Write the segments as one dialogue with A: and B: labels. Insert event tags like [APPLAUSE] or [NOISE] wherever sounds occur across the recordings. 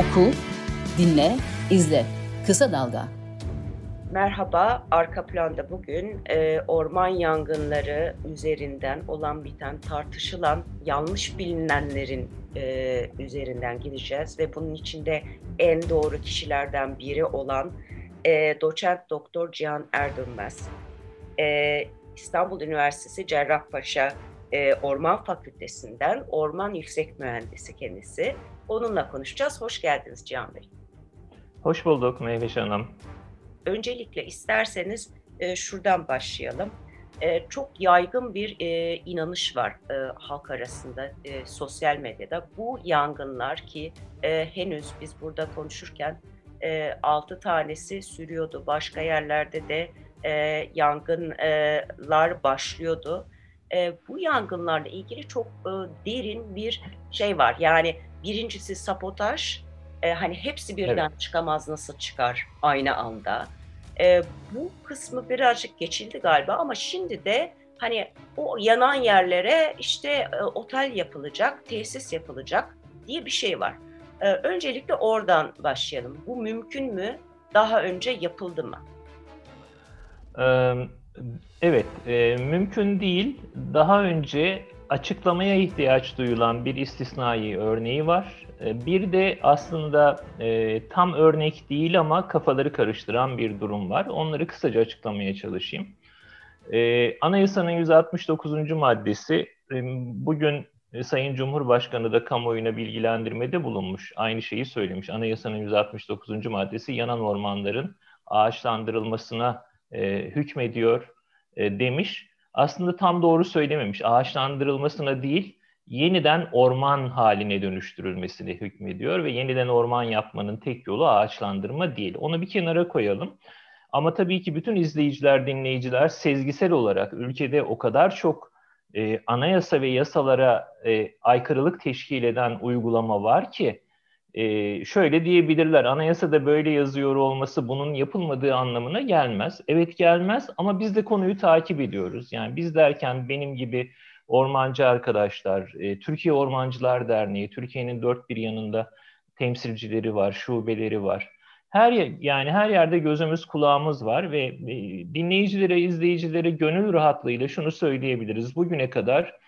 A: Oku, dinle, izle. Kısa Dalga.
B: Merhaba, arka planda bugün e, orman yangınları üzerinden olan biten tartışılan yanlış bilinenlerin e, üzerinden gideceğiz ve bunun içinde en doğru kişilerden biri olan e, doçent doktor Cihan Erdönmez. E, İstanbul Üniversitesi Cerrahpaşa e, Orman Fakültesinden orman yüksek mühendisi kendisi. Onunla konuşacağız. Hoş geldiniz Cihan Bey.
C: Hoş bulduk Meyveş Hanım.
B: Öncelikle isterseniz e, şuradan başlayalım. E, çok yaygın bir e, inanış var e, halk arasında, e, sosyal medyada. Bu yangınlar ki e, henüz biz burada konuşurken e, 6 tanesi sürüyordu. Başka yerlerde de e, yangınlar başlıyordu. E, bu yangınlarla ilgili çok e, derin bir şey var. Yani birincisi sabotaj, e, hani hepsi birden evet. çıkamaz nasıl çıkar aynı anda. E, bu kısmı birazcık geçildi galiba ama şimdi de hani o yanan yerlere işte e, otel yapılacak, tesis yapılacak diye bir şey var. E, öncelikle oradan başlayalım. Bu mümkün mü? Daha önce yapıldı mı?
C: Evet, e, mümkün değil. Daha önce açıklamaya ihtiyaç duyulan bir istisnai örneği var. E, bir de aslında e, tam örnek değil ama kafaları karıştıran bir durum var. Onları kısaca açıklamaya çalışayım. E, Anayasanın 169. maddesi e, bugün e, Sayın Cumhurbaşkanı da kamuoyuna bilgilendirmede bulunmuş. Aynı şeyi söylemiş. Anayasanın 169. maddesi yanan ormanların ağaçlandırılmasına e, hükmediyor e, demiş. Aslında tam doğru söylememiş. Ağaçlandırılmasına değil, yeniden orman haline dönüştürülmesine hükmediyor ve yeniden orman yapmanın tek yolu ağaçlandırma değil. Onu bir kenara koyalım. Ama tabii ki bütün izleyiciler, dinleyiciler sezgisel olarak ülkede o kadar çok e, anayasa ve yasalara e, aykırılık teşkil eden uygulama var ki e, şöyle diyebilirler anayasada böyle yazıyor olması bunun yapılmadığı anlamına gelmez. Evet gelmez ama biz de konuyu takip ediyoruz. Yani biz derken benim gibi ormancı arkadaşlar, e, Türkiye Ormancılar Derneği, Türkiye'nin dört bir yanında temsilcileri var, şubeleri var. Her yani her yerde gözümüz kulağımız var ve dinleyicilere, izleyicilere gönül rahatlığıyla şunu söyleyebiliriz. Bugüne kadar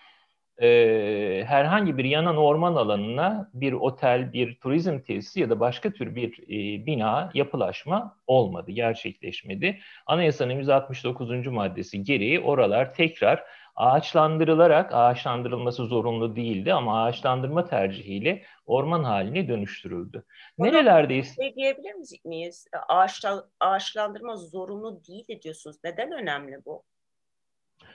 C: e, herhangi bir yanan orman alanına bir otel, bir turizm tesisi ya da başka tür bir e, bina, yapılaşma olmadı, gerçekleşmedi. Anayasanın 169. maddesi gereği oralar tekrar ağaçlandırılarak, ağaçlandırılması zorunlu değildi ama ağaçlandırma tercihiyle orman haline dönüştürüldü.
B: Bana Nerelerdeyiz? Şey diyebilir miyiz? Ağaçla, ağaçlandırma zorunlu değil diyorsunuz. Neden önemli bu?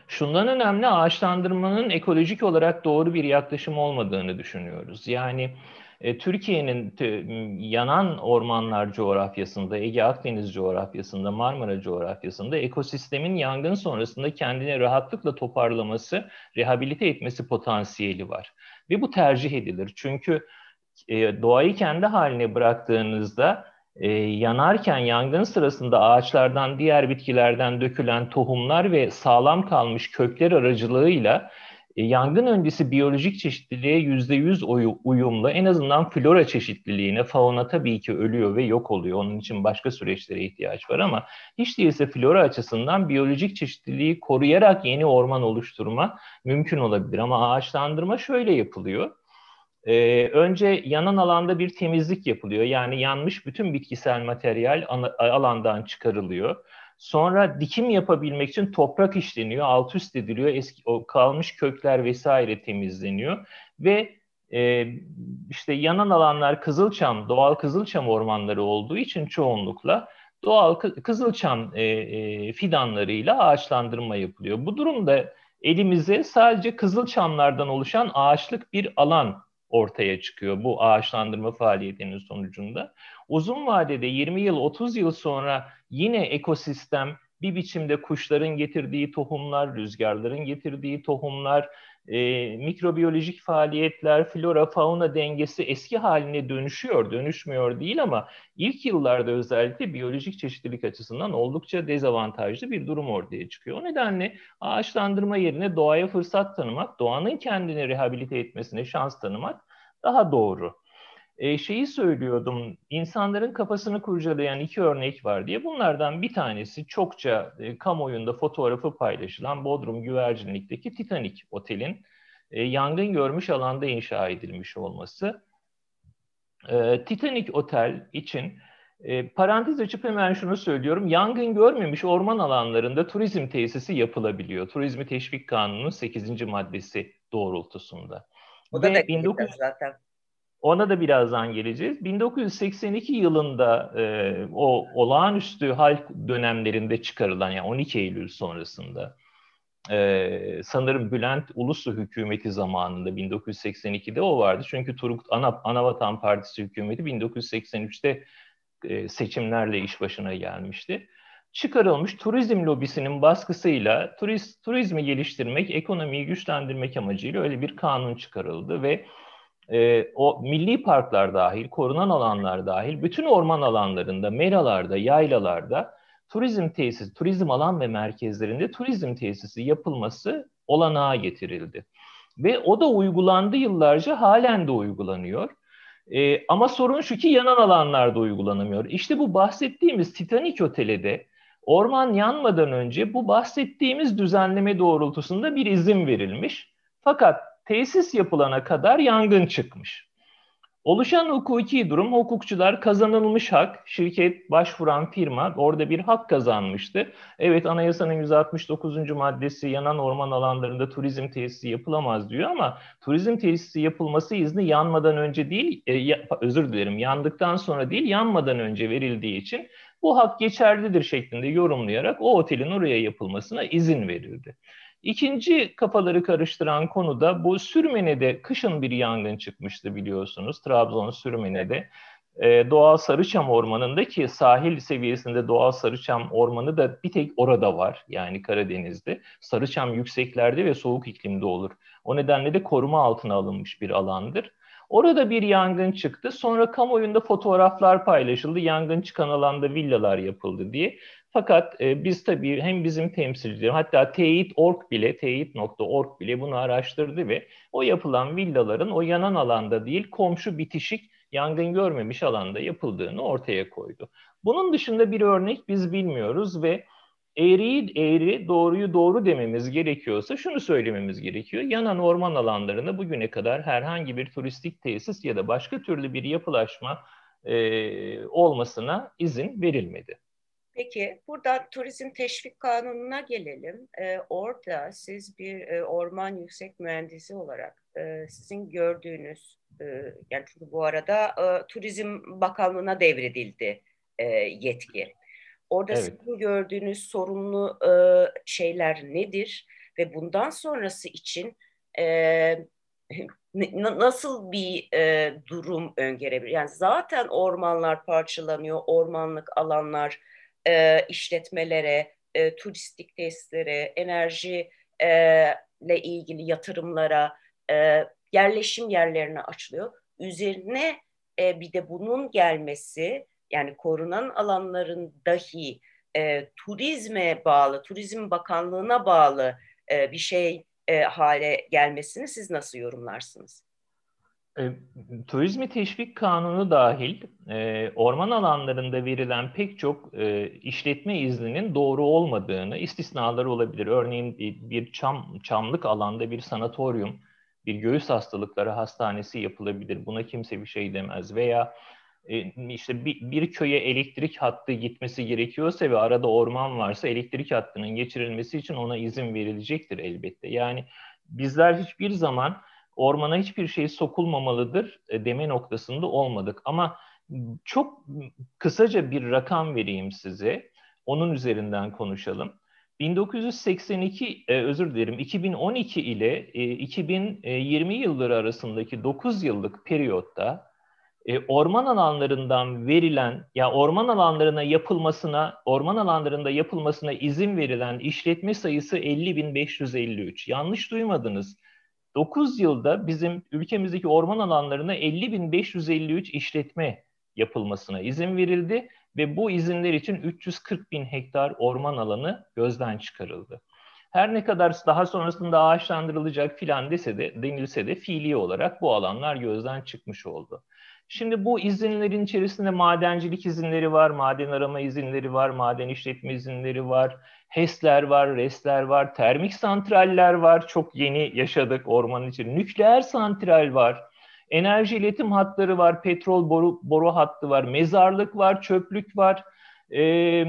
C: Şundan önemli ağaçlandırmanın ekolojik olarak doğru bir yaklaşım olmadığını düşünüyoruz. Yani e, Türkiye'nin yanan ormanlar coğrafyasında, Ege Akdeniz coğrafyasında, Marmara coğrafyasında ekosistemin yangın sonrasında kendini rahatlıkla toparlaması, rehabilite etmesi potansiyeli var. Ve bu tercih edilir. Çünkü e, doğayı kendi haline bıraktığınızda e, yanarken yangın sırasında ağaçlardan diğer bitkilerden dökülen tohumlar ve sağlam kalmış kökler aracılığıyla e, yangın öncesi biyolojik çeşitliliğe yüzde yüz uyumlu en azından flora çeşitliliğine fauna tabii ki ölüyor ve yok oluyor. Onun için başka süreçlere ihtiyaç var ama hiç değilse flora açısından biyolojik çeşitliliği koruyarak yeni orman oluşturma mümkün olabilir. Ama ağaçlandırma şöyle yapılıyor. Ee, önce yanan alanda bir temizlik yapılıyor. Yani yanmış bütün bitkisel materyal alandan çıkarılıyor. Sonra dikim yapabilmek için toprak işleniyor, alt üst ediliyor, eski o kalmış kökler vesaire temizleniyor ve e, işte yanan alanlar kızılçam, doğal kızılçam ormanları olduğu için çoğunlukla doğal kızılçam e, e, fidanlarıyla ağaçlandırma yapılıyor. Bu durumda elimize sadece kızılçamlardan oluşan ağaçlık bir alan ortaya çıkıyor bu ağaçlandırma faaliyetinin sonucunda. Uzun vadede 20 yıl 30 yıl sonra yine ekosistem bir biçimde kuşların getirdiği tohumlar, rüzgarların getirdiği tohumlar, e, mikrobiyolojik faaliyetler, flora fauna dengesi eski haline dönüşüyor, dönüşmüyor değil ama ilk yıllarda özellikle biyolojik çeşitlilik açısından oldukça dezavantajlı bir durum ortaya çıkıyor. O nedenle ağaçlandırma yerine doğaya fırsat tanımak, doğanın kendini rehabilite etmesine şans tanımak daha doğru. E, şeyi söylüyordum, insanların kafasını kurcalayan iki örnek var diye. Bunlardan bir tanesi çokça e, kamuoyunda fotoğrafı paylaşılan Bodrum Güvercinlik'teki Titanic Otel'in e, yangın görmüş alanda inşa edilmiş olması. E, Titanic Otel için e, parantez açıp hemen şunu söylüyorum. Yangın görmemiş orman alanlarında turizm tesisi yapılabiliyor. Turizmi Teşvik Kanunu'nun 8. maddesi doğrultusunda.
B: O da Ve 19... zaten.
C: Ona da birazdan geleceğiz. 1982 yılında e, o olağanüstü hal dönemlerinde çıkarılan yani 12 Eylül sonrasında e, sanırım Bülent Ulusu hükümeti zamanında 1982'de o vardı. Çünkü Turgut Ana, Anavatan Partisi hükümeti 1983'te e, seçimlerle iş başına gelmişti. Çıkarılmış turizm lobisinin baskısıyla turiz, turizmi geliştirmek, ekonomiyi güçlendirmek amacıyla öyle bir kanun çıkarıldı ve e, o milli parklar dahil, korunan alanlar dahil bütün orman alanlarında, meralarda, yaylalarda turizm tesisi, turizm alan ve merkezlerinde turizm tesisi yapılması olanağa getirildi. Ve o da uygulandı yıllarca, halen de uygulanıyor. E, ama sorun şu ki yanan alanlarda uygulanamıyor. İşte bu bahsettiğimiz Titanic Oteli de orman yanmadan önce bu bahsettiğimiz düzenleme doğrultusunda bir izin verilmiş. Fakat tesis yapılana kadar yangın çıkmış. Oluşan hukuki durum hukukçular kazanılmış hak, şirket başvuran firma orada bir hak kazanmıştı. Evet anayasanın 169. maddesi yanan orman alanlarında turizm tesisi yapılamaz diyor ama turizm tesisi yapılması izni yanmadan önce değil, e, özür dilerim yandıktan sonra değil yanmadan önce verildiği için bu hak geçerlidir şeklinde yorumlayarak o otelin oraya yapılmasına izin verildi. İkinci kafaları karıştıran konu da bu Sürmene'de kışın bir yangın çıkmıştı biliyorsunuz. Trabzon Sürmene'de. E, doğal Sarıçam Ormanı'nda ki sahil seviyesinde doğal Sarıçam Ormanı da bir tek orada var. Yani Karadeniz'de. Sarıçam yükseklerde ve soğuk iklimde olur. O nedenle de koruma altına alınmış bir alandır. Orada bir yangın çıktı. Sonra kamuoyunda fotoğraflar paylaşıldı. Yangın çıkan alanda villalar yapıldı diye. Fakat e, biz tabii hem bizim temsilcilerim hatta teyit.org bile teyit.org bile bunu araştırdı ve o yapılan villaların o yanan alanda değil komşu bitişik yangın görmemiş alanda yapıldığını ortaya koydu. Bunun dışında bir örnek biz bilmiyoruz ve eğriyi eğri, doğruyu doğru dememiz gerekiyorsa şunu söylememiz gerekiyor. Yanan orman alanlarında bugüne kadar herhangi bir turistik tesis ya da başka türlü bir yapılaşma e, olmasına izin verilmedi.
B: Peki burada turizm teşvik kanununa gelelim. Ee, orada siz bir e, orman yüksek mühendisi olarak e, sizin gördüğünüz e, yani çünkü bu arada e, Turizm Bakanlığı'na devredildi e, yetki. Orada evet. sizin gördüğünüz sorunlu e, şeyler nedir ve bundan sonrası için e, nasıl bir e, durum öngörebilir? Yani zaten ormanlar parçalanıyor, ormanlık alanlar e, işletmelere, e, turistik tesislere, enerji e, ile ilgili yatırımlara, e, yerleşim yerlerine açılıyor. Üzerine e, bir de bunun gelmesi yani korunan alanların dahi e, turizme bağlı, Turizm Bakanlığı'na bağlı e, bir şey e, hale gelmesini siz nasıl yorumlarsınız?
C: E, turizmi teşvik kanunu dahil e, orman alanlarında verilen pek çok e, işletme izninin doğru olmadığını, istisnaları olabilir. Örneğin bir, bir çam çamlık alanda bir sanatoryum, bir göğüs hastalıkları hastanesi yapılabilir. Buna kimse bir şey demez. Veya e, işte bir, bir köye elektrik hattı gitmesi gerekiyorsa ve arada orman varsa elektrik hattının geçirilmesi için ona izin verilecektir elbette. Yani bizler hiçbir zaman ormana hiçbir şey sokulmamalıdır e, deme noktasında olmadık. Ama çok kısaca bir rakam vereyim size. Onun üzerinden konuşalım. 1982 e, özür dilerim 2012 ile e, 2020 yılları arasındaki 9 yıllık periyotta e, orman alanlarından verilen ya orman alanlarına yapılmasına orman alanlarında yapılmasına izin verilen işletme sayısı 50.553. Yanlış duymadınız. 9 yılda bizim ülkemizdeki orman alanlarına 50.553 işletme yapılmasına izin verildi ve bu izinler için 340 bin hektar orman alanı gözden çıkarıldı. Her ne kadar daha sonrasında ağaçlandırılacak filan dese de denilse de fiili olarak bu alanlar gözden çıkmış oldu. Şimdi bu izinlerin içerisinde madencilik izinleri var, maden arama izinleri var, maden işletme izinleri var, HES'ler var, RES'ler var, termik santraller var. Çok yeni yaşadık ormanın içinde. Nükleer santral var. Enerji iletim hatları var, petrol boru, boru hattı var, mezarlık var, çöplük var. Ee,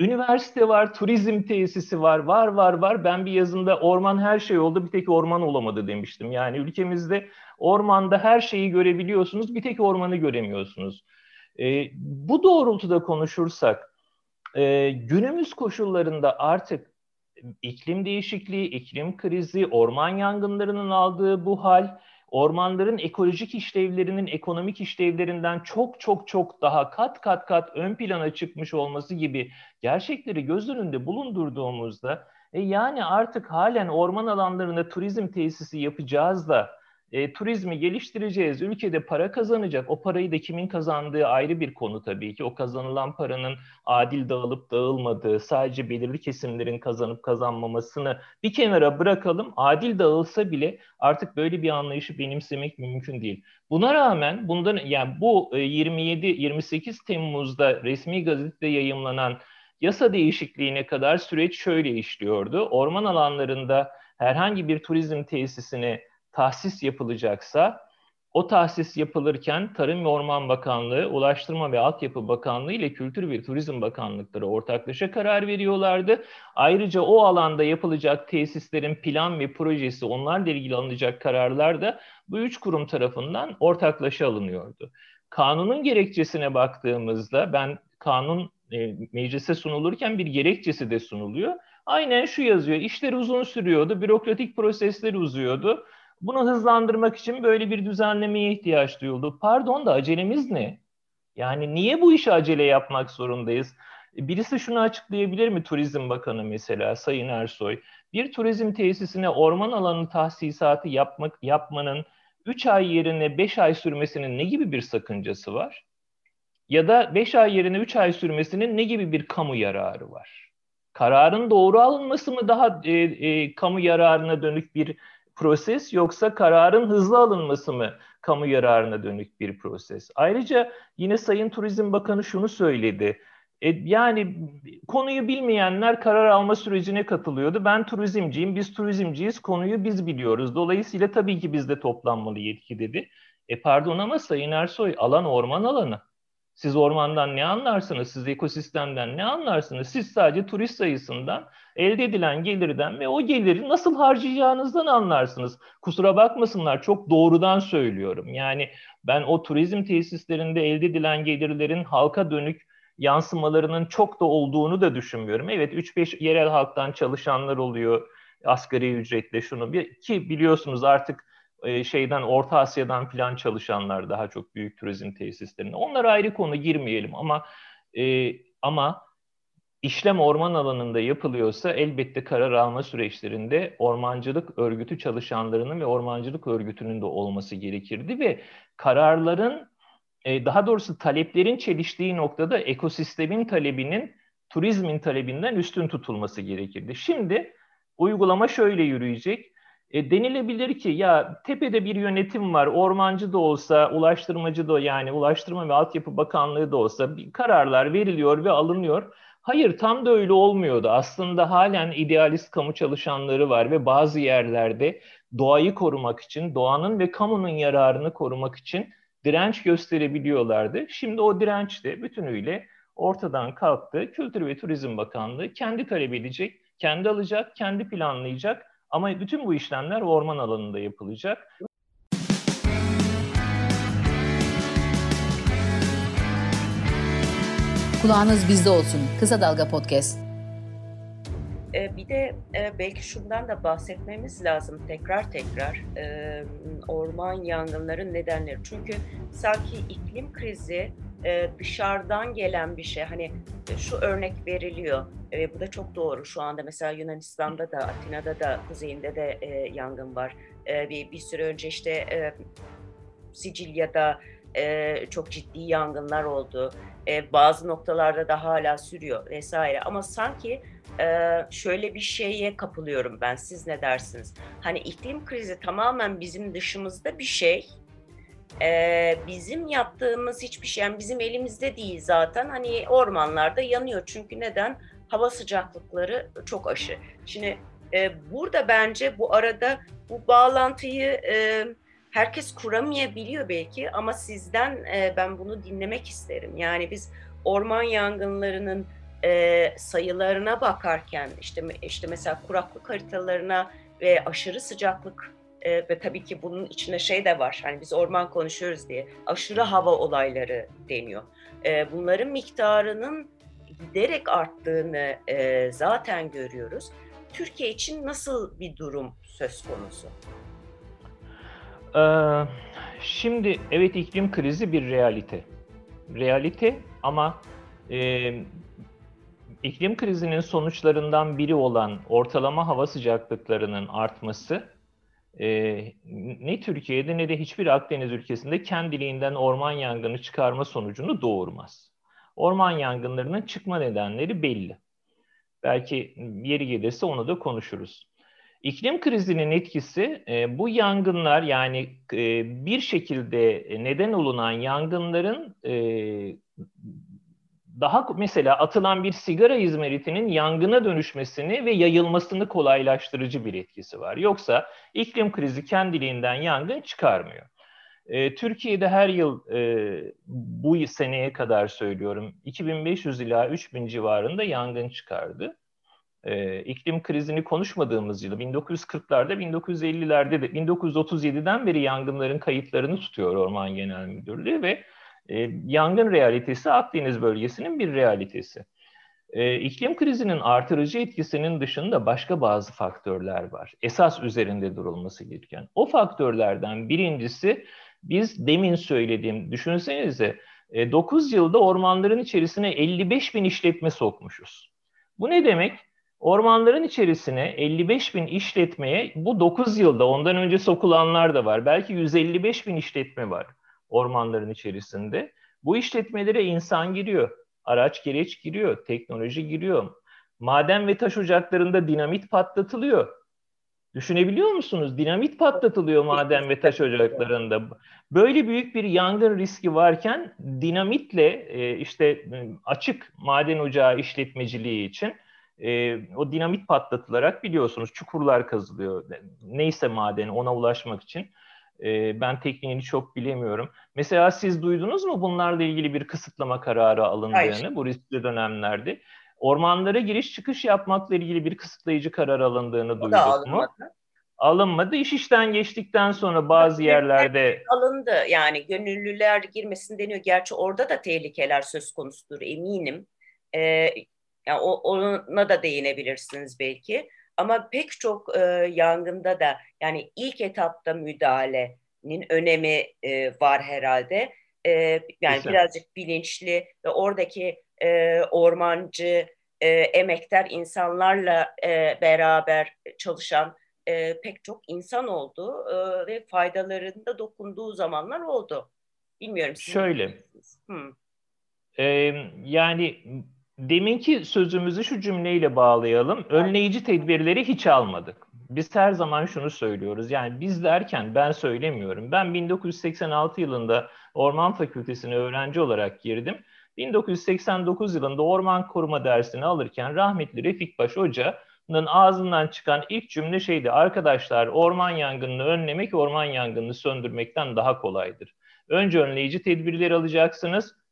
C: üniversite var, turizm tesisi var, var var var. Ben bir yazında orman her şey oldu, bir tek orman olamadı demiştim. Yani ülkemizde ormanda her şeyi görebiliyorsunuz, bir tek ormanı göremiyorsunuz. E, bu doğrultuda konuşursak, e, günümüz koşullarında artık iklim değişikliği, iklim krizi, orman yangınlarının aldığı bu hal, ormanların ekolojik işlevlerinin ekonomik işlevlerinden çok çok çok daha kat kat kat ön plana çıkmış olması gibi gerçekleri göz önünde bulundurduğumuzda e yani artık halen orman alanlarında turizm tesisi yapacağız da e, turizmi geliştireceğiz, ülkede para kazanacak. O parayı da kimin kazandığı ayrı bir konu tabii ki. O kazanılan paranın adil dağılıp dağılmadığı, sadece belirli kesimlerin kazanıp kazanmamasını bir kenara bırakalım. Adil dağılsa bile artık böyle bir anlayışı benimsemek mümkün değil. Buna rağmen bundan yani bu 27-28 e, Temmuz'da resmi gazetede yayımlanan yasa değişikliğine kadar süreç şöyle işliyordu. Orman alanlarında herhangi bir turizm tesisine tahsis yapılacaksa o tahsis yapılırken Tarım ve Orman Bakanlığı, Ulaştırma ve Altyapı Bakanlığı ile Kültür ve Turizm Bakanlıkları ortaklaşa karar veriyorlardı. Ayrıca o alanda yapılacak tesislerin plan ve projesi, onlarla ilgili alınacak kararlar da bu üç kurum tarafından ortaklaşa alınıyordu. Kanunun gerekçesine baktığımızda ben kanun e, meclise sunulurken bir gerekçesi de sunuluyor. Aynen şu yazıyor, işler uzun sürüyordu, bürokratik prosesler uzuyordu bunu hızlandırmak için böyle bir düzenlemeye ihtiyaç duyuldu. Pardon da acelemiz ne? Yani niye bu işi acele yapmak zorundayız? Birisi şunu açıklayabilir mi Turizm Bakanı mesela Sayın Ersoy? Bir turizm tesisine orman alanı tahsisatı yapmak yapmanın 3 ay yerine 5 ay sürmesinin ne gibi bir sakıncası var? Ya da 5 ay yerine 3 ay sürmesinin ne gibi bir kamu yararı var? Kararın doğru alınması mı daha e, e, kamu yararına dönük bir proses yoksa kararın hızlı alınması mı kamu yararına dönük bir proses? Ayrıca yine Sayın Turizm Bakanı şunu söyledi. E, yani konuyu bilmeyenler karar alma sürecine katılıyordu. Ben turizmciyim, biz turizmciyiz, konuyu biz biliyoruz. Dolayısıyla tabii ki bizde toplanmalı yetki dedi. E pardon ama Sayın Ersoy alan orman alanı. Siz ormandan ne anlarsınız? Siz ekosistemden ne anlarsınız? Siz sadece turist sayısından, elde edilen gelirden ve o geliri nasıl harcayacağınızdan anlarsınız. Kusura bakmasınlar çok doğrudan söylüyorum. Yani ben o turizm tesislerinde elde edilen gelirlerin halka dönük yansımalarının çok da olduğunu da düşünmüyorum. Evet 3-5 yerel halktan çalışanlar oluyor asgari ücretle şunu bir ki biliyorsunuz artık e, şeyden Orta Asya'dan plan çalışanlar daha çok büyük turizm tesislerinde. Onlar ayrı konu girmeyelim ama e, ama işlem orman alanında yapılıyorsa elbette karar alma süreçlerinde ormancılık örgütü çalışanlarının ve ormancılık örgütünün de olması gerekirdi ve kararların e, daha doğrusu taleplerin çeliştiği noktada ekosistemin talebinin turizmin talebinden üstün tutulması gerekirdi. Şimdi uygulama şöyle yürüyecek. E, denilebilir ki ya tepede bir yönetim var, ormancı da olsa, ulaştırmacı da yani Ulaştırma ve Altyapı Bakanlığı da olsa bir kararlar veriliyor ve alınıyor. Hayır tam da öyle olmuyordu. Aslında halen idealist kamu çalışanları var ve bazı yerlerde doğayı korumak için, doğanın ve kamunun yararını korumak için direnç gösterebiliyorlardı. Şimdi o direnç de bütünüyle ortadan kalktı. Kültür ve Turizm Bakanlığı kendi talep edecek, kendi alacak, kendi planlayacak ama bütün bu işlemler orman alanında yapılacak.
A: Kulağınız bizde olsun. Kısa Dalga Podcast.
B: Ee, bir de e, belki şundan da bahsetmemiz lazım tekrar tekrar e, orman yangınların nedenleri. Çünkü sanki iklim krizi e, dışarıdan gelen bir şey. Hani şu örnek veriliyor. bu da çok doğru. Şu anda mesela Yunanistan'da da, Atina'da da, kuzeyinde de yangın var. bir, bir süre önce işte Sicilya'da çok ciddi yangınlar oldu. bazı noktalarda da hala sürüyor vesaire. Ama sanki şöyle bir şeye kapılıyorum ben. Siz ne dersiniz? Hani iklim krizi tamamen bizim dışımızda bir şey Ee, bizim yaptığımız hiçbir şey, yani bizim elimizde değil zaten. Hani ormanlarda yanıyor. Çünkü neden? Hava sıcaklıkları çok aşı. Şimdi e, burada bence bu arada bu bağlantıyı e, herkes kuramayabiliyor belki ama sizden e, ben bunu dinlemek isterim. Yani biz orman yangınlarının e, sayılarına bakarken işte işte mesela kuraklık haritalarına ve aşırı sıcaklık e, ve tabii ki bunun içine şey de var. Hani biz orman konuşuyoruz diye aşırı hava olayları deniyor. E, bunların miktarının giderek arttığını e, zaten görüyoruz. Türkiye için nasıl bir durum söz konusu?
C: Ee, şimdi evet iklim krizi bir realite. Realite ama e, iklim krizinin sonuçlarından biri olan ortalama hava sıcaklıklarının artması e, ne Türkiye'de ne de hiçbir Akdeniz ülkesinde kendiliğinden orman yangını çıkarma sonucunu doğurmaz. Orman yangınlarının çıkma nedenleri belli. Belki yeri gelirse onu da konuşuruz. İklim krizinin etkisi e, bu yangınlar yani e, bir şekilde neden olunan yangınların e, daha mesela atılan bir sigara izmaritinin yangına dönüşmesini ve yayılmasını kolaylaştırıcı bir etkisi var. Yoksa iklim krizi kendiliğinden yangın çıkarmıyor. E, Türkiye'de her yıl e, bu seneye kadar söylüyorum 2500 ila 3000 civarında yangın çıkardı. E, iklim krizini konuşmadığımız yıl 1940'larda 1950'lerde de 1937'den beri yangınların kayıtlarını tutuyor Orman Genel Müdürlüğü ve e, yangın realitesi Akdeniz bölgesinin bir realitesi. E, iklim krizinin artırıcı etkisinin dışında başka bazı faktörler var. Esas üzerinde durulması gereken. O faktörlerden birincisi biz demin söylediğim, düşünsenize e, 9 yılda ormanların içerisine 55 bin işletme sokmuşuz. Bu ne demek? Ormanların içerisine 55 bin işletmeye bu 9 yılda ondan önce sokulanlar da var. Belki 155 bin işletme var ormanların içerisinde. Bu işletmelere insan giriyor, araç gereç giriyor, teknoloji giriyor. Maden ve taş ocaklarında dinamit patlatılıyor. Düşünebiliyor musunuz? Dinamit patlatılıyor maden ve taş ocaklarında. Böyle büyük bir yangın riski varken dinamitle e, işte açık maden ocağı işletmeciliği için e, o dinamit patlatılarak biliyorsunuz çukurlar kazılıyor. Neyse madeni ona ulaşmak için. E, ben tekniğini çok bilemiyorum. Mesela siz duydunuz mu bunlarla ilgili bir kısıtlama kararı alındığını Hayır. bu riskli dönemlerde? Ormanlara giriş çıkış yapmakla ilgili bir kısıtlayıcı karar alındığını o duyduk mu? Alınmadı. İş işten geçtikten sonra bazı yerlerde
B: alındı. Yani gönüllüler girmesin deniyor. Gerçi orada da tehlikeler söz konusudur eminim. Ee, yani ona da değinebilirsiniz belki. Ama pek çok e, yangında da yani ilk etapta müdahalenin önemi e, var herhalde. E, yani Güzel. birazcık bilinçli ve oradaki e, ormancı, e, emektar insanlarla e, beraber çalışan e, pek çok insan oldu e, ve faydalarında dokunduğu zamanlar oldu. Bilmiyorum.
C: Şöyle. Hmm. E, yani Deminki sözümüzü şu cümleyle bağlayalım. Önleyici tedbirleri hiç almadık. Biz her zaman şunu söylüyoruz. Yani biz derken ben söylemiyorum. Ben 1986 yılında Orman Fakültesine öğrenci olarak girdim. 1989 yılında orman koruma dersini alırken rahmetli Refik Baş Hoca'nın ağzından çıkan ilk cümle şeydi. Arkadaşlar orman yangınını önlemek orman yangınını söndürmekten daha kolaydır. Önce önleyici tedbirleri alacaksınız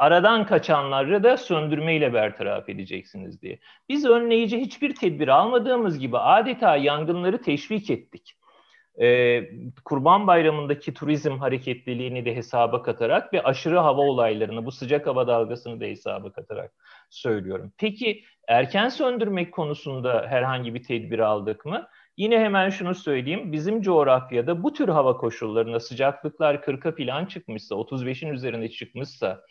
C: aradan kaçanları da söndürmeyle bertaraf edeceksiniz diye. Biz önleyici hiçbir tedbir almadığımız gibi adeta yangınları teşvik ettik. Ee, Kurban Bayramı'ndaki turizm hareketliliğini de hesaba katarak ve aşırı hava olaylarını, bu sıcak hava dalgasını da hesaba katarak söylüyorum. Peki erken söndürmek konusunda herhangi bir tedbir aldık mı? Yine hemen şunu söyleyeyim. Bizim coğrafyada bu tür hava koşullarında sıcaklıklar 40'a falan çıkmışsa, 35'in üzerine çıkmışsa,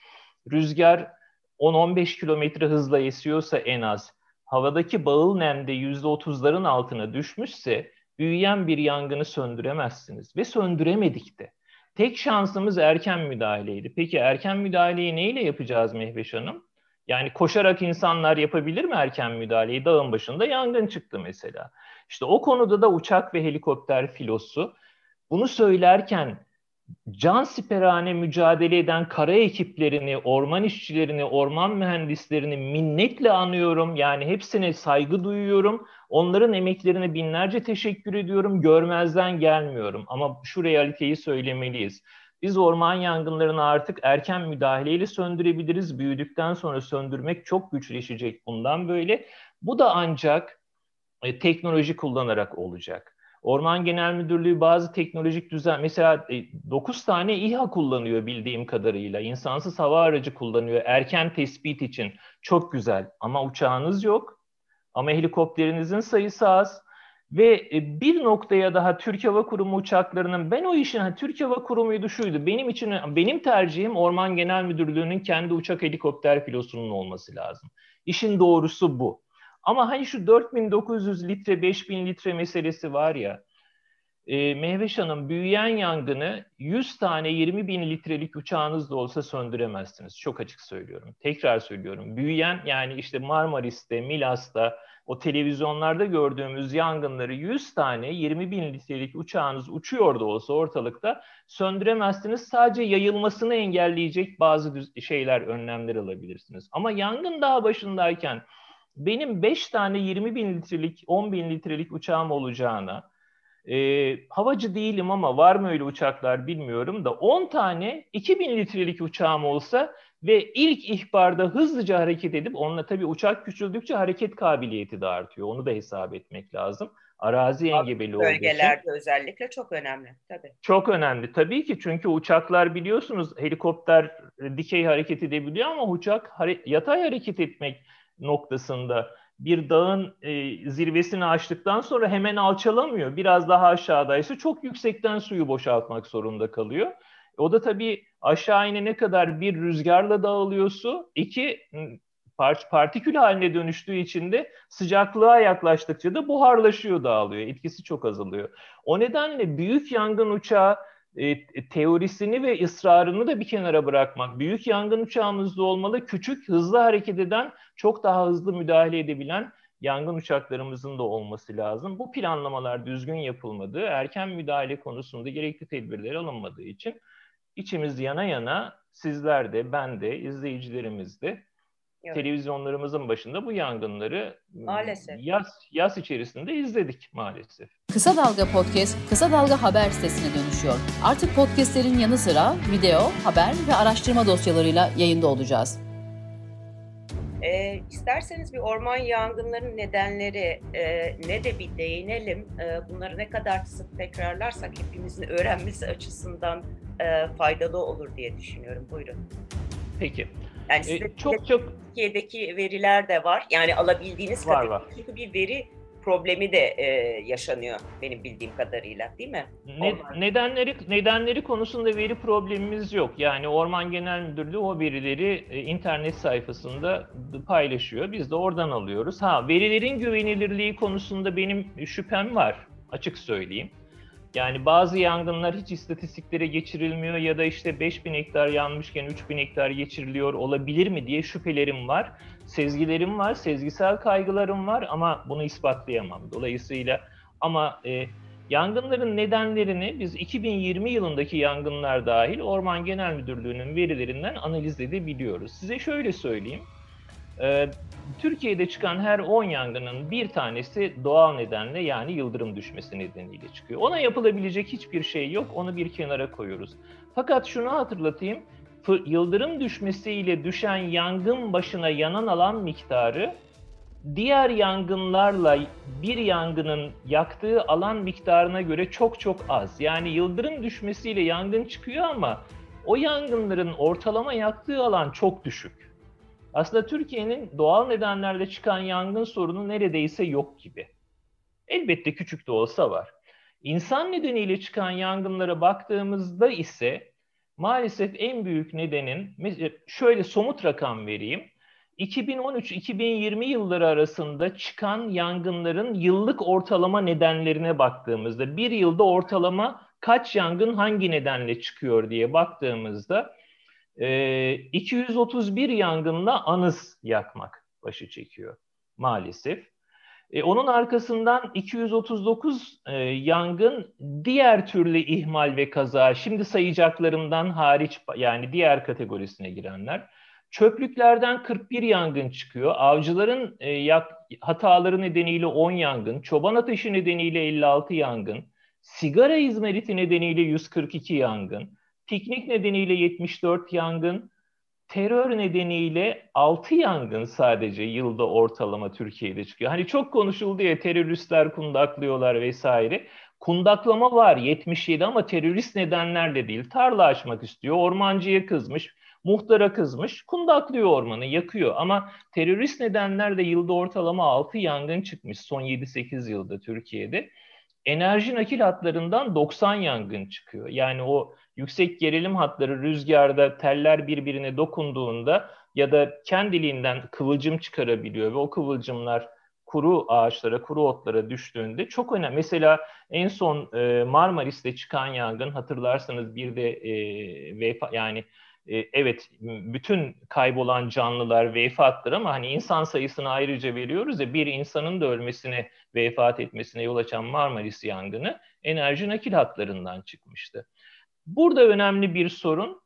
C: rüzgar 10-15 kilometre hızla esiyorsa en az, havadaki bağıl nemde %30'ların altına düşmüşse büyüyen bir yangını söndüremezsiniz ve söndüremedik de. Tek şansımız erken müdahaleydi. Peki erken müdahaleyi neyle yapacağız Mehveş Hanım? Yani koşarak insanlar yapabilir mi erken müdahaleyi? Dağın başında yangın çıktı mesela. İşte o konuda da uçak ve helikopter filosu bunu söylerken can siperhane mücadele eden kara ekiplerini, orman işçilerini, orman mühendislerini minnetle anıyorum. Yani hepsine saygı duyuyorum. Onların emeklerine binlerce teşekkür ediyorum. Görmezden gelmiyorum. Ama şu realiteyi söylemeliyiz. Biz orman yangınlarını artık erken müdahaleyle söndürebiliriz. Büyüdükten sonra söndürmek çok güçleşecek bundan böyle. Bu da ancak e, teknoloji kullanarak olacak. Orman Genel Müdürlüğü bazı teknolojik düzen, mesela 9 e, tane İHA kullanıyor bildiğim kadarıyla. İnsansız hava aracı kullanıyor erken tespit için. Çok güzel ama uçağınız yok. Ama helikopterinizin sayısı az. Ve e, bir noktaya daha Türk Hava Kurumu uçaklarının ben o işin Türk Hava Kurumu'ydu şuydu. Benim için benim tercihim Orman Genel Müdürlüğü'nün kendi uçak helikopter filosunun olması lazım. İşin doğrusu bu. Ama hani şu 4900 litre 5000 litre meselesi var ya. E, Mehveş Hanım büyüyen yangını 100 tane 20 bin litrelik uçağınız da olsa söndüremezsiniz. Çok açık söylüyorum. Tekrar söylüyorum. Büyüyen yani işte Marmaris'te, Milas'ta, o televizyonlarda gördüğümüz yangınları 100 tane 20 bin litrelik uçağınız uçuyor da olsa ortalıkta söndüremezsiniz. Sadece yayılmasını engelleyecek bazı şeyler, önlemler alabilirsiniz. Ama yangın daha başındayken benim 5 tane 20 bin litrelik, 10 bin litrelik uçağım olacağına, e, havacı değilim ama var mı öyle uçaklar bilmiyorum da 10 tane 2000 litrelik uçağım olsa ve ilk ihbarda hızlıca hareket edip onunla tabii uçak küçüldükçe hareket kabiliyeti de artıyor. Onu da hesap etmek lazım. Arazi engebeli olduğu
B: için. Bölgelerde özellikle çok önemli tabii.
C: Çok önemli tabii ki çünkü uçaklar biliyorsunuz helikopter dikey hareket edebiliyor ama uçak yatay hareket etmek noktasında bir dağın e, zirvesini aştıktan sonra hemen alçalamıyor. Biraz daha aşağıdaysa çok yüksekten suyu boşaltmak zorunda kalıyor. O da tabii aşağı inene kadar bir rüzgarla dağılıyor su, iki partikül haline dönüştüğü için de sıcaklığa yaklaştıkça da buharlaşıyor, dağılıyor. Etkisi çok azalıyor. O nedenle büyük yangın uçağı e, teorisini ve ısrarını da bir kenara bırakmak. Büyük yangın uçağımızda olmalı. Küçük, hızlı hareket eden, çok daha hızlı müdahale edebilen yangın uçaklarımızın da olması lazım. Bu planlamalar düzgün yapılmadığı, erken müdahale konusunda gerekli tedbirler alınmadığı için içimiz yana yana sizler de, ben de, izleyicilerimiz de Evet. Televizyonlarımızın başında bu yangınları maalesef yaz yaz içerisinde izledik maalesef.
A: Kısa Dalga Podcast, Kısa Dalga Haber sitesine dönüşüyor. Artık podcastlerin yanı sıra video, haber ve araştırma dosyalarıyla yayında olacağız.
B: E, isterseniz bir orman yangınlarının nedenleri e, ne de bir değinelim. E, bunları ne kadar sık tekrarlarsak hepimizin [LAUGHS] öğrenmesi açısından e, faydalı olur diye düşünüyorum. Buyurun.
C: Peki.
B: Yani e, çok çok Türkiye'deki veriler de var. Yani alabildiğiniz var, kadar. Var. Çünkü bir veri problemi de e, yaşanıyor benim bildiğim kadarıyla değil mi?
C: Ne, nedenleri nedenleri konusunda veri problemimiz yok. Yani Orman Genel Müdürlüğü o verileri e, internet sayfasında paylaşıyor. Biz de oradan alıyoruz. Ha verilerin güvenilirliği konusunda benim şüphem var. Açık söyleyeyim. Yani bazı yangınlar hiç istatistiklere geçirilmiyor ya da işte 5000 hektar yanmışken 3000 hektar geçiriliyor olabilir mi diye şüphelerim var. Sezgilerim var, sezgisel kaygılarım var ama bunu ispatlayamam. Dolayısıyla ama e, yangınların nedenlerini biz 2020 yılındaki yangınlar dahil Orman Genel Müdürlüğü'nün verilerinden analiz edebiliyoruz. Size şöyle söyleyeyim. Ee, Türkiye'de çıkan her 10 yangının bir tanesi doğal nedenle yani yıldırım düşmesi nedeniyle çıkıyor. Ona yapılabilecek hiçbir şey yok. Onu bir kenara koyuyoruz. Fakat şunu hatırlatayım. Yıldırım düşmesiyle düşen yangın başına yanan alan miktarı diğer yangınlarla bir yangının yaktığı alan miktarına göre çok çok az. Yani yıldırım düşmesiyle yangın çıkıyor ama o yangınların ortalama yaktığı alan çok düşük. Aslında Türkiye'nin doğal nedenlerle çıkan yangın sorunu neredeyse yok gibi. Elbette küçük de olsa var. İnsan nedeniyle çıkan yangınlara baktığımızda ise maalesef en büyük nedenin şöyle somut rakam vereyim. 2013-2020 yılları arasında çıkan yangınların yıllık ortalama nedenlerine baktığımızda bir yılda ortalama kaç yangın hangi nedenle çıkıyor diye baktığımızda 231 ee, yangınla anız yakmak başı çekiyor maalesef. E, onun arkasından 239 e, yangın diğer türlü ihmal ve kaza, şimdi sayacaklarımdan hariç yani diğer kategorisine girenler. Çöplüklerden 41 yangın çıkıyor. Avcıların e, yak, hataları nedeniyle 10 yangın, çoban ateşi nedeniyle 56 yangın, sigara izmariti nedeniyle 142 yangın, piknik nedeniyle 74 yangın, terör nedeniyle 6 yangın sadece yılda ortalama Türkiye'de çıkıyor. Hani çok konuşuldu ya teröristler kundaklıyorlar vesaire. Kundaklama var 77 ama terörist nedenlerle değil. Tarla açmak istiyor, ormancıya kızmış, muhtara kızmış, kundaklıyor ormanı, yakıyor. Ama terörist nedenlerle yılda ortalama 6 yangın çıkmış son 7-8 yılda Türkiye'de. Enerji nakil hatlarından 90 yangın çıkıyor. Yani o yüksek gerilim hatları rüzgarda teller birbirine dokunduğunda ya da kendiliğinden kıvılcım çıkarabiliyor ve o kıvılcımlar kuru ağaçlara, kuru otlara düştüğünde çok önemli. Mesela en son e, Marmaris'te çıkan yangın hatırlarsanız bir de e, vefa yani e, evet bütün kaybolan canlılar vefattır ama hani insan sayısını ayrıca veriyoruz ya bir insanın da ölmesine vefat etmesine yol açan Marmaris yangını enerji nakil hatlarından çıkmıştı. Burada önemli bir sorun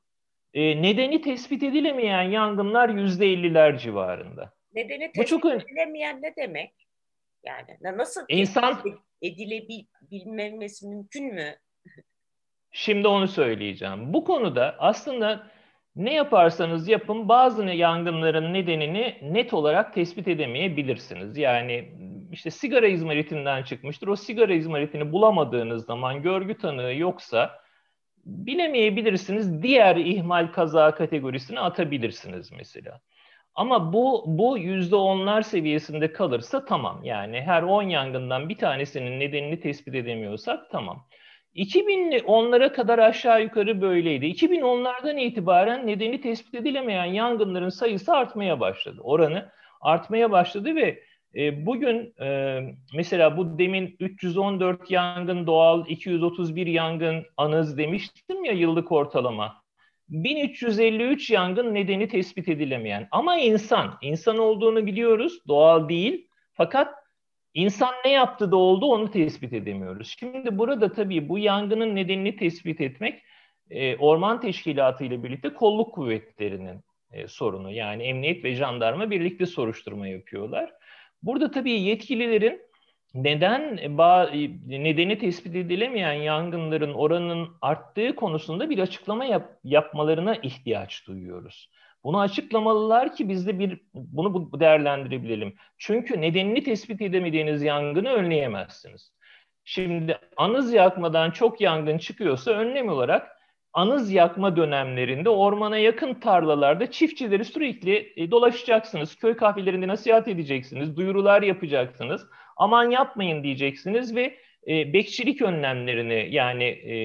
C: e, nedeni tespit edilemeyen yangınlar yüzde elliler civarında.
B: Nedeni tespit çok edilemeyen ne demek? Yani nasıl
C: insan
B: edilebilmemesi mümkün mü?
C: Şimdi onu söyleyeceğim. Bu konuda aslında ne yaparsanız yapın bazı yangınların nedenini net olarak tespit edemeyebilirsiniz. Yani işte sigara izmaritinden çıkmıştır. O sigara izmaritini bulamadığınız zaman görgü tanığı yoksa bilemeyebilirsiniz. Diğer ihmal kaza kategorisine atabilirsiniz mesela. Ama bu bu yüzde onlar seviyesinde kalırsa tamam. Yani her 10 yangından bir tanesinin nedenini tespit edemiyorsak tamam. 2010'lara kadar aşağı yukarı böyleydi. 2010'lardan itibaren nedeni tespit edilemeyen yangınların sayısı artmaya başladı. Oranı artmaya başladı ve e, bugün e, mesela bu demin 314 yangın doğal, 231 yangın anız demiştim ya yıllık ortalama. 1353 yangın nedeni tespit edilemeyen ama insan, insan olduğunu biliyoruz, doğal değil. Fakat insan ne yaptı da oldu onu tespit edemiyoruz. Şimdi burada tabii bu yangının nedenini tespit etmek e, orman teşkilatı ile birlikte kolluk kuvvetlerinin e, sorunu. Yani emniyet ve jandarma birlikte soruşturma yapıyorlar. Burada tabii yetkililerin neden nedeni tespit edilemeyen yangınların oranının arttığı konusunda bir açıklama yap, yapmalarına ihtiyaç duyuyoruz. Bunu açıklamalılar ki biz de bir bunu değerlendirebilelim. Çünkü nedenini tespit edemediğiniz yangını önleyemezsiniz. Şimdi anız yakmadan çok yangın çıkıyorsa önlem olarak anız yakma dönemlerinde ormana yakın tarlalarda çiftçileri sürekli e, dolaşacaksınız. Köy kahvelerinde nasihat edeceksiniz, duyurular yapacaksınız. Aman yapmayın diyeceksiniz ve e, bekçilik önlemlerini yani e,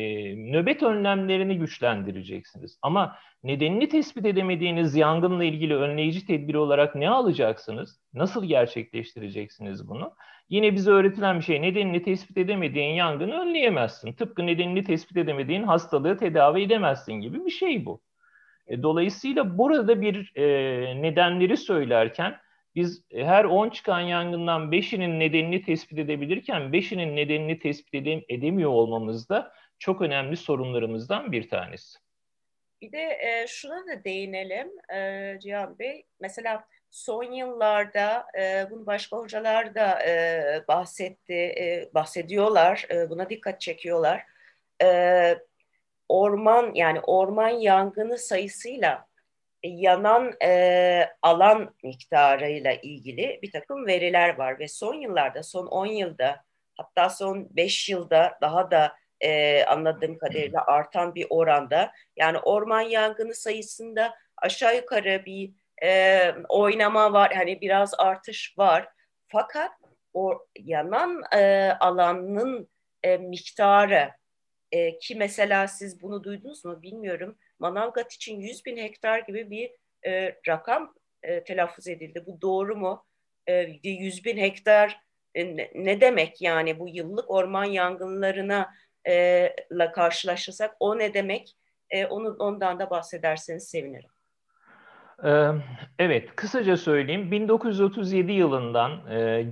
C: nöbet önlemlerini güçlendireceksiniz. Ama nedenini tespit edemediğiniz yangınla ilgili önleyici tedbiri olarak ne alacaksınız? Nasıl gerçekleştireceksiniz bunu? Yine bize öğretilen bir şey nedenini tespit edemediğin yangını önleyemezsin. Tıpkı nedenini tespit edemediğin hastalığı tedavi edemezsin gibi bir şey bu. E, dolayısıyla burada bir e, nedenleri söylerken biz her 10 çıkan yangından 5'inin nedenini tespit edebilirken 5'inin nedenini tespit edem edemiyor olmamız da çok önemli sorunlarımızdan bir tanesi.
B: Bir de e, şuna da değinelim e, Cihan Bey. Mesela son yıllarda e, bunu başka hocalar da e, bahsetti, e, bahsediyorlar, e, buna dikkat çekiyorlar. E, orman yani orman yangını sayısıyla yanan e, alan miktarıyla ilgili bir takım veriler var ve son yıllarda, son 10 yılda hatta son 5 yılda daha da e, anladığım kadarıyla artan bir oranda yani orman yangını sayısında aşağı yukarı bir e, oynama var hani biraz artış var fakat o yanan e, alanın e, miktarı e, ki mesela siz bunu duydunuz mu bilmiyorum Manavgat için 100 bin hektar gibi bir e, rakam e, telaffuz edildi. Bu doğru mu? E, 100 bin hektar e, ne, demek yani bu yıllık orman yangınlarına e, la karşılaşırsak o ne demek? E, onu ondan da bahsederseniz sevinirim.
C: Evet, kısaca söyleyeyim. 1937 yılından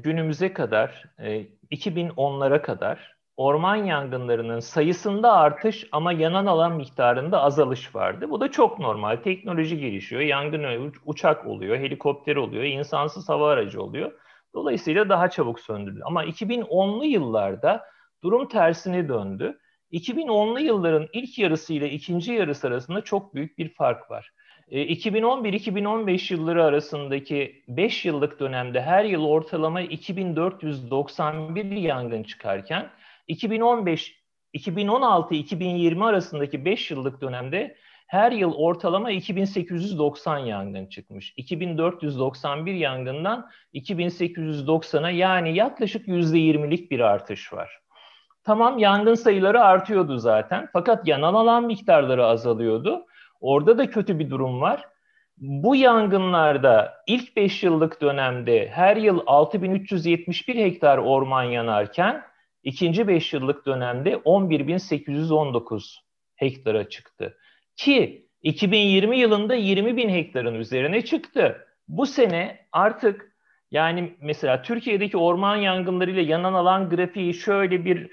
C: günümüze kadar, 2010'lara kadar orman yangınlarının sayısında artış ama yanan alan miktarında azalış vardı. Bu da çok normal. Teknoloji gelişiyor, yangın uçak oluyor, helikopter oluyor, insansız hava aracı oluyor. Dolayısıyla daha çabuk söndürülüyor. Ama 2010'lu yıllarda durum tersine döndü. 2010'lu yılların ilk yarısı ile ikinci yarısı arasında çok büyük bir fark var. 2011-2015 e, yılları arasındaki 5 yıllık dönemde her yıl ortalama 2491 yangın çıkarken 2015 2016-2020 arasındaki 5 yıllık dönemde her yıl ortalama 2890 yangın çıkmış. 2491 yangından 2890'a yani yaklaşık %20'lik bir artış var. Tamam yangın sayıları artıyordu zaten fakat yanan alan miktarları azalıyordu. Orada da kötü bir durum var. Bu yangınlarda ilk 5 yıllık dönemde her yıl 6371 hektar orman yanarken ikinci 5 yıllık dönemde 11819 hektara çıktı. Ki 2020 yılında 20 bin hektarın üzerine çıktı. Bu sene artık yani mesela Türkiye'deki orman yangınlarıyla yanan alan grafiği şöyle bir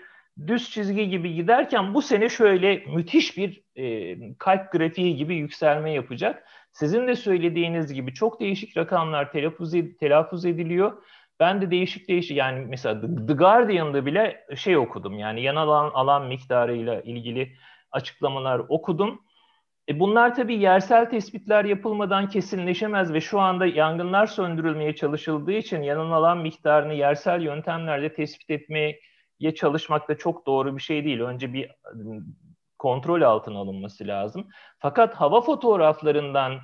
C: düz çizgi gibi giderken bu sene şöyle müthiş bir e, kalp grafiği gibi yükselme yapacak. Sizin de söylediğiniz gibi çok değişik rakamlar telaffuz, ed- telaffuz ediliyor. Ben de değişik değişik yani mesela The Guardian'da bile şey okudum yani yan alan, alan miktarıyla ilgili açıklamalar okudum. E bunlar tabii yersel tespitler yapılmadan kesinleşemez ve şu anda yangınlar söndürülmeye çalışıldığı için yanan alan miktarını yersel yöntemlerle tespit etmeye çalışmak da çok doğru bir şey değil. Önce bir kontrol altına alınması lazım. Fakat hava fotoğraflarından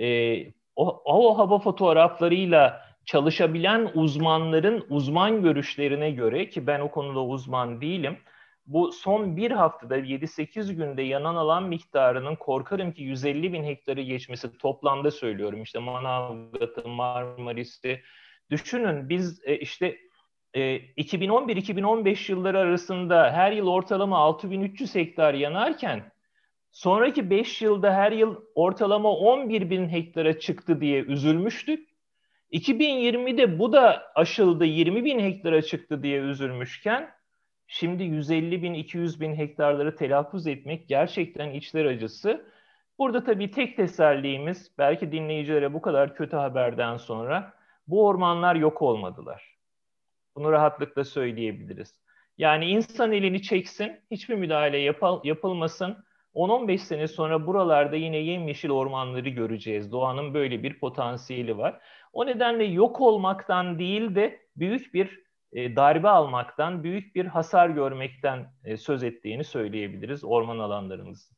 C: e, o, o hava fotoğraflarıyla çalışabilen uzmanların uzman görüşlerine göre ki ben o konuda uzman değilim. Bu son bir haftada 7-8 günde yanan alan miktarının korkarım ki 150 bin hektarı geçmesi toplamda söylüyorum. İşte Manavgat'ı, Marmaris'i düşünün biz e, işte 2011-2015 e, yılları arasında her yıl ortalama 6300 hektar yanarken sonraki 5 yılda her yıl ortalama 11 bin hektara çıktı diye üzülmüştük. 2020'de bu da aşıldı 20 bin hektara çıktı diye üzülmüşken şimdi 150 bin 200 bin hektarları telaffuz etmek gerçekten içler acısı. Burada tabii tek tesellimiz belki dinleyicilere bu kadar kötü haberden sonra bu ormanlar yok olmadılar. Bunu rahatlıkla söyleyebiliriz. Yani insan elini çeksin, hiçbir müdahale yapal, yapılmasın. 10-15 sene sonra buralarda yine yemyeşil ormanları göreceğiz. Doğanın böyle bir potansiyeli var. O nedenle yok olmaktan değil de büyük bir e, darbe almaktan, büyük bir hasar görmekten e, söz ettiğini söyleyebiliriz orman alanlarımızın.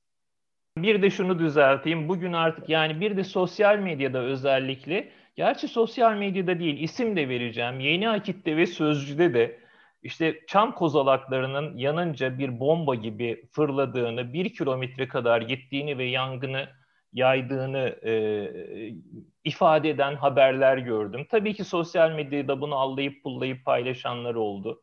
C: Bir de şunu düzelteyim. Bugün artık yani bir de sosyal medyada özellikle Gerçi sosyal medyada değil, isim de vereceğim. Yeni Akit'te ve Sözcü'de de işte çam kozalaklarının yanınca bir bomba gibi fırladığını, bir kilometre kadar gittiğini ve yangını yaydığını e, ifade eden haberler gördüm. Tabii ki sosyal medyada bunu allayıp pullayıp paylaşanlar oldu.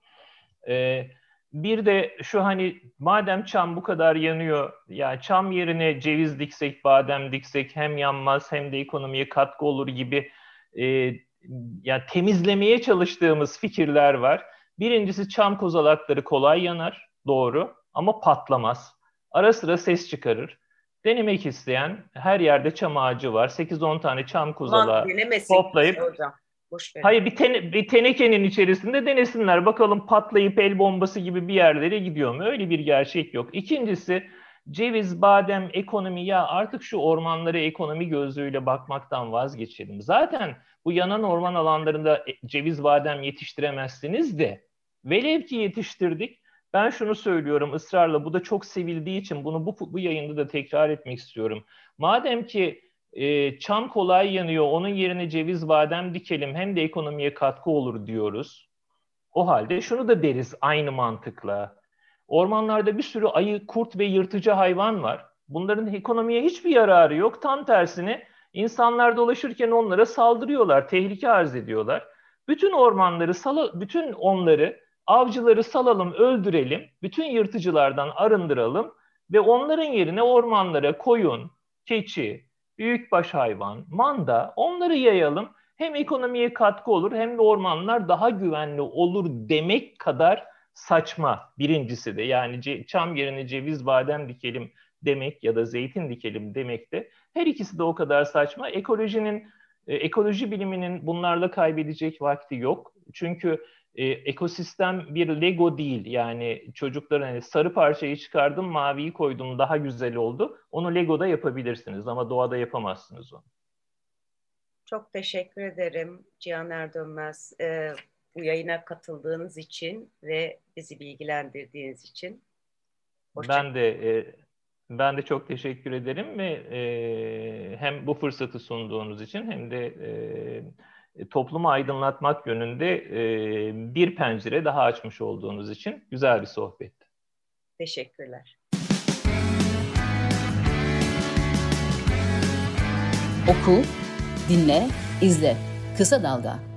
C: E, bir de şu hani madem çam bu kadar yanıyor, ya çam yerine ceviz diksek, badem diksek hem yanmaz hem de ekonomiye katkı olur gibi e, yani temizlemeye çalıştığımız fikirler var. Birincisi çam kozalakları kolay yanar, doğru ama patlamaz. Ara sıra ses çıkarır. Denemek isteyen her yerde çam ağacı var. 8-10 tane çam kozalağı toplayıp hocam. Hayır bir, tene, bir tenekenin içerisinde denesinler. Bakalım patlayıp el bombası gibi bir yerlere gidiyor mu? Öyle bir gerçek yok. İkincisi ceviz, badem, ekonomi ya artık şu ormanları ekonomi gözlüğüyle bakmaktan vazgeçelim. Zaten bu yanan orman alanlarında e, ceviz, badem yetiştiremezsiniz de velev ki yetiştirdik. Ben şunu söylüyorum ısrarla bu da çok sevildiği için bunu bu, bu yayında da tekrar etmek istiyorum. Madem ki e, çam kolay yanıyor onun yerine ceviz, badem dikelim hem de ekonomiye katkı olur diyoruz. O halde şunu da deriz aynı mantıkla. Ormanlarda bir sürü ayı, kurt ve yırtıcı hayvan var. Bunların ekonomiye hiçbir yararı yok. Tam tersine insanlar dolaşırken onlara saldırıyorlar, tehlike arz ediyorlar. Bütün ormanları, sala, bütün onları, avcıları salalım, öldürelim, bütün yırtıcılardan arındıralım ve onların yerine ormanlara koyun, keçi, büyükbaş hayvan, manda onları yayalım. Hem ekonomiye katkı olur hem de ormanlar daha güvenli olur demek kadar saçma birincisi de. Yani çam yerine ceviz badem dikelim demek ya da zeytin dikelim demek de her ikisi de o kadar saçma. Ekolojinin e, ekoloji biliminin bunlarla kaybedecek vakti yok. Çünkü e, ekosistem bir Lego değil. Yani çocukların hani sarı parçayı çıkardım, maviyi koydum, daha güzel oldu. Onu Lego'da yapabilirsiniz ama doğada yapamazsınız onu.
B: Çok teşekkür ederim Cihan Erdönmez e, bu yayına katıldığınız için ve bizi bilgilendirdiğiniz için.
C: Hoşça ben de e, ben de çok teşekkür ederim ve e, hem bu fırsatı sunduğunuz için hem de e, toplumu aydınlatmak yönünde e, bir pencere daha açmış olduğunuz için güzel bir sohbet.
B: Teşekkürler.
A: Oku, dinle, izle. Kısa Dalga.